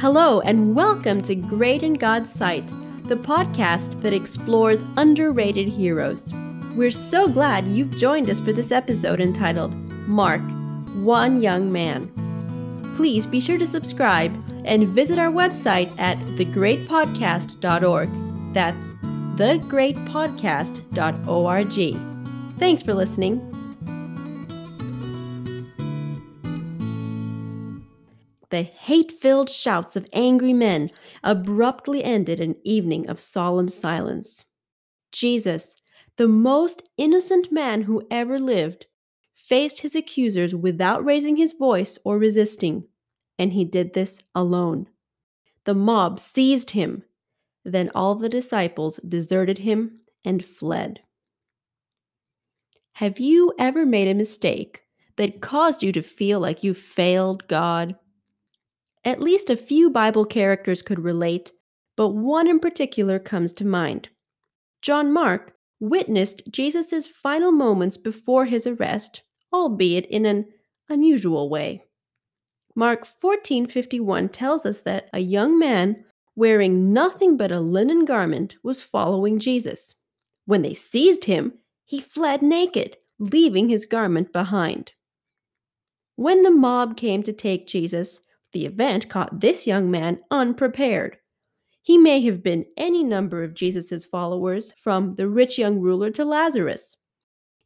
Hello, and welcome to Great in God's Sight, the podcast that explores underrated heroes. We're so glad you've joined us for this episode entitled Mark, One Young Man. Please be sure to subscribe and visit our website at thegreatpodcast.org. That's thegreatpodcast.org. Thanks for listening. The hate filled shouts of angry men abruptly ended an evening of solemn silence. Jesus, the most innocent man who ever lived, faced his accusers without raising his voice or resisting, and he did this alone. The mob seized him. Then all the disciples deserted him and fled. Have you ever made a mistake that caused you to feel like you failed God? At least a few Bible characters could relate, but one in particular comes to mind. John Mark witnessed Jesus' final moments before his arrest, albeit in an unusual way. Mark 14:51 tells us that a young man wearing nothing but a linen garment was following Jesus. When they seized him, he fled naked, leaving his garment behind. When the mob came to take Jesus, the event caught this young man unprepared. He may have been any number of Jesus' followers, from the rich young ruler to Lazarus.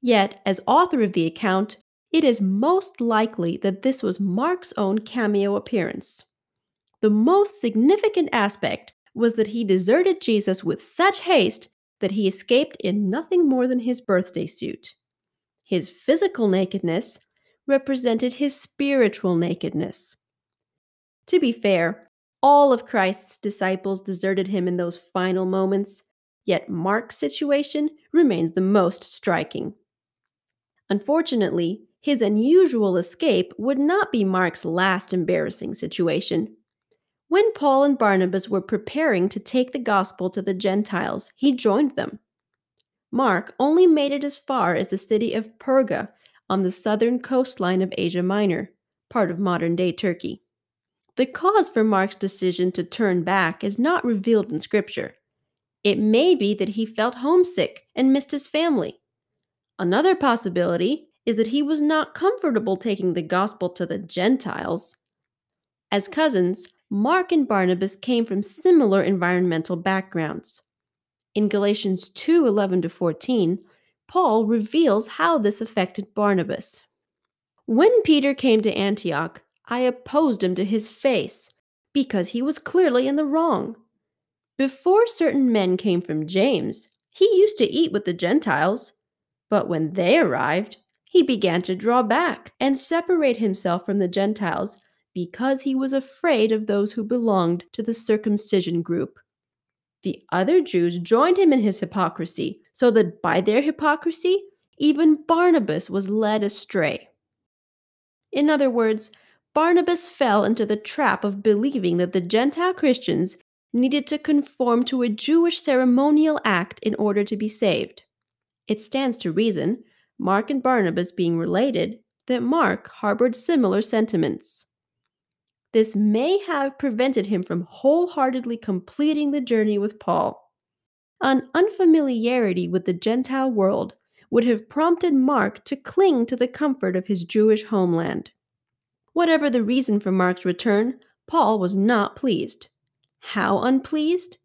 Yet, as author of the account, it is most likely that this was Mark's own cameo appearance. The most significant aspect was that he deserted Jesus with such haste that he escaped in nothing more than his birthday suit. His physical nakedness represented his spiritual nakedness. To be fair, all of Christ's disciples deserted him in those final moments, yet Mark's situation remains the most striking. Unfortunately, his unusual escape would not be Mark's last embarrassing situation. When Paul and Barnabas were preparing to take the gospel to the Gentiles, he joined them. Mark only made it as far as the city of Perga on the southern coastline of Asia Minor, part of modern day Turkey. The cause for Mark's decision to turn back is not revealed in Scripture. It may be that he felt homesick and missed his family. Another possibility is that he was not comfortable taking the gospel to the Gentiles. As cousins, Mark and Barnabas came from similar environmental backgrounds. In Galatians 2 11 14, Paul reveals how this affected Barnabas. When Peter came to Antioch, I opposed him to his face, because he was clearly in the wrong. Before certain men came from James, he used to eat with the Gentiles. But when they arrived, he began to draw back and separate himself from the Gentiles because he was afraid of those who belonged to the circumcision group. The other Jews joined him in his hypocrisy, so that by their hypocrisy, even Barnabas was led astray. In other words, Barnabas fell into the trap of believing that the Gentile Christians needed to conform to a Jewish ceremonial act in order to be saved. It stands to reason, Mark and Barnabas being related, that Mark harbored similar sentiments. This may have prevented him from wholeheartedly completing the journey with Paul. An unfamiliarity with the Gentile world would have prompted Mark to cling to the comfort of his Jewish homeland. Whatever the reason for Mark's return, Paul was not pleased. How unpleased?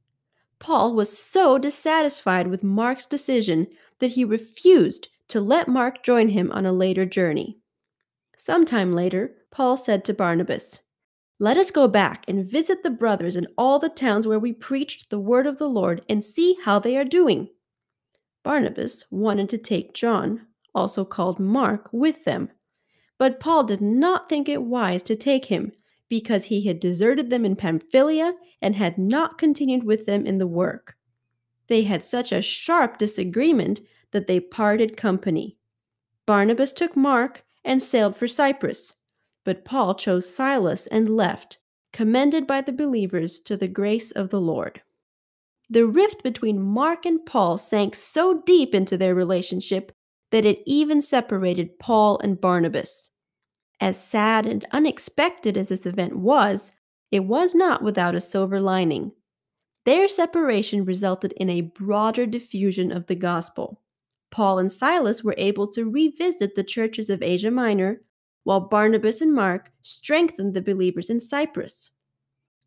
Paul was so dissatisfied with Mark's decision that he refused to let Mark join him on a later journey. Sometime later, Paul said to Barnabas, Let us go back and visit the brothers in all the towns where we preached the word of the Lord and see how they are doing. Barnabas wanted to take John, also called Mark, with them but Paul did not think it wise to take him, because he had deserted them in Pamphylia and had not continued with them in the work. They had such a sharp disagreement that they parted company. Barnabas took Mark and sailed for Cyprus, but Paul chose Silas and left, commended by the believers to the grace of the Lord. The rift between Mark and Paul sank so deep into their relationship that it even separated Paul and Barnabas. As sad and unexpected as this event was, it was not without a silver lining. Their separation resulted in a broader diffusion of the gospel. Paul and Silas were able to revisit the churches of Asia Minor, while Barnabas and Mark strengthened the believers in Cyprus.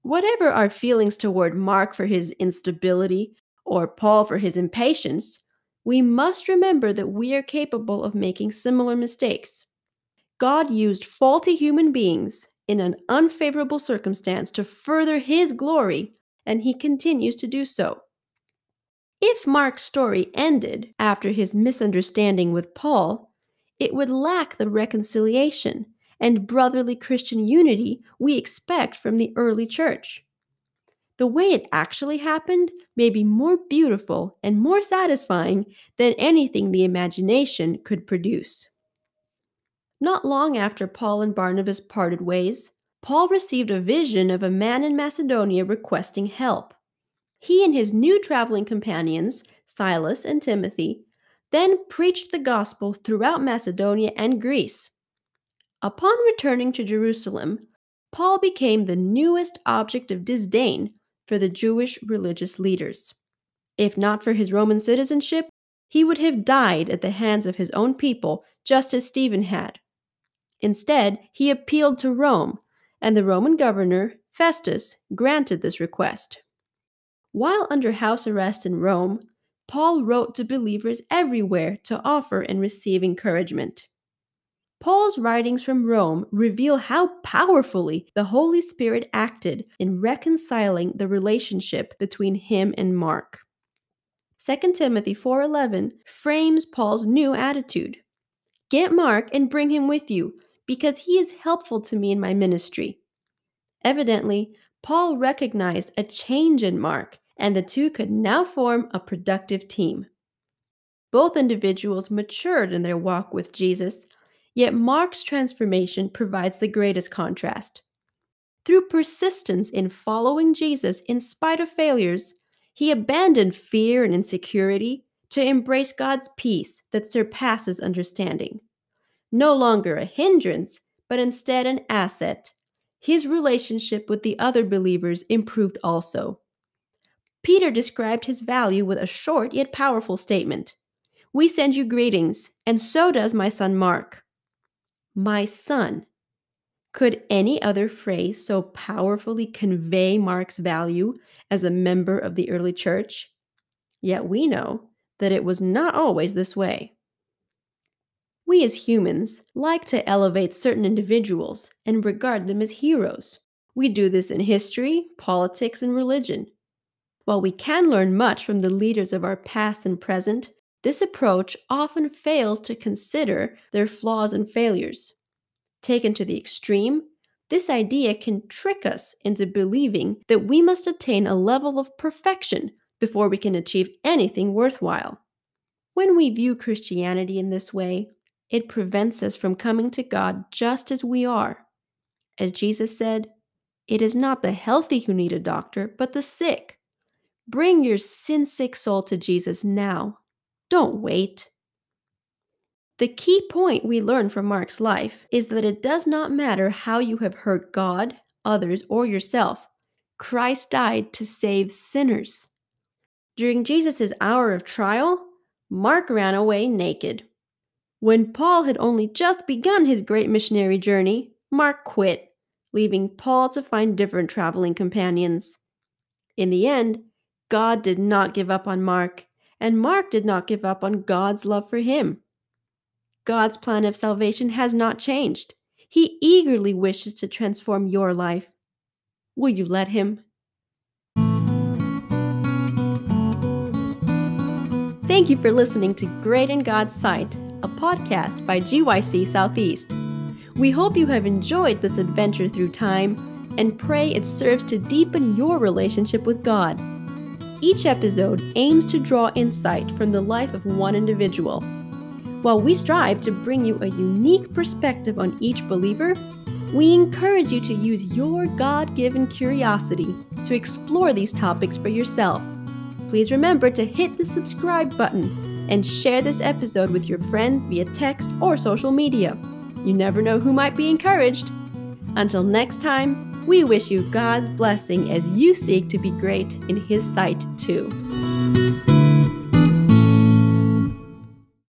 Whatever our feelings toward Mark for his instability or Paul for his impatience, we must remember that we are capable of making similar mistakes. God used faulty human beings in an unfavorable circumstance to further his glory, and he continues to do so. If Mark's story ended after his misunderstanding with Paul, it would lack the reconciliation and brotherly Christian unity we expect from the early church. The way it actually happened may be more beautiful and more satisfying than anything the imagination could produce. Not long after Paul and Barnabas parted ways, Paul received a vision of a man in Macedonia requesting help. He and his new traveling companions, Silas and Timothy, then preached the gospel throughout Macedonia and Greece. Upon returning to Jerusalem, Paul became the newest object of disdain for the Jewish religious leaders. If not for his Roman citizenship, he would have died at the hands of his own people, just as Stephen had. Instead, he appealed to Rome, and the Roman governor, Festus, granted this request. While under house arrest in Rome, Paul wrote to believers everywhere to offer and receive encouragement. Paul's writings from Rome reveal how powerfully the Holy Spirit acted in reconciling the relationship between him and Mark. 2 Timothy 4:11 frames Paul's new attitude. Get Mark and bring him with you because he is helpful to me in my ministry. Evidently, Paul recognized a change in Mark, and the two could now form a productive team. Both individuals matured in their walk with Jesus, yet Mark's transformation provides the greatest contrast. Through persistence in following Jesus in spite of failures, he abandoned fear and insecurity to embrace God's peace that surpasses understanding no longer a hindrance, but instead an asset. His relationship with the other believers improved also. Peter described his value with a short yet powerful statement We send you greetings, and so does my son Mark. My son. Could any other phrase so powerfully convey Mark's value as a member of the early church? Yet we know that it was not always this way. We as humans like to elevate certain individuals and regard them as heroes. We do this in history, politics, and religion. While we can learn much from the leaders of our past and present, this approach often fails to consider their flaws and failures. Taken to the extreme, this idea can trick us into believing that we must attain a level of perfection before we can achieve anything worthwhile. When we view Christianity in this way, it prevents us from coming to God just as we are. As Jesus said, it is not the healthy who need a doctor, but the sick. Bring your sin sick soul to Jesus now. Don't wait. The key point we learn from Mark's life is that it does not matter how you have hurt God, others, or yourself. Christ died to save sinners. During Jesus' hour of trial, Mark ran away naked. When Paul had only just begun his great missionary journey, Mark quit, leaving Paul to find different traveling companions. In the end, God did not give up on Mark, and Mark did not give up on God's love for him. God's plan of salvation has not changed. He eagerly wishes to transform your life. Will you let Him? Thank you for listening to Great in God's Sight a podcast by GYC Southeast. We hope you have enjoyed this adventure through time and pray it serves to deepen your relationship with God. Each episode aims to draw insight from the life of one individual. While we strive to bring you a unique perspective on each believer, we encourage you to use your God given curiosity to explore these topics for yourself. Please remember to hit the subscribe button and share this episode with your friends via text or social media. You never know who might be encouraged. Until next time, We wish you God's blessing as you seek to be great in His sight, too.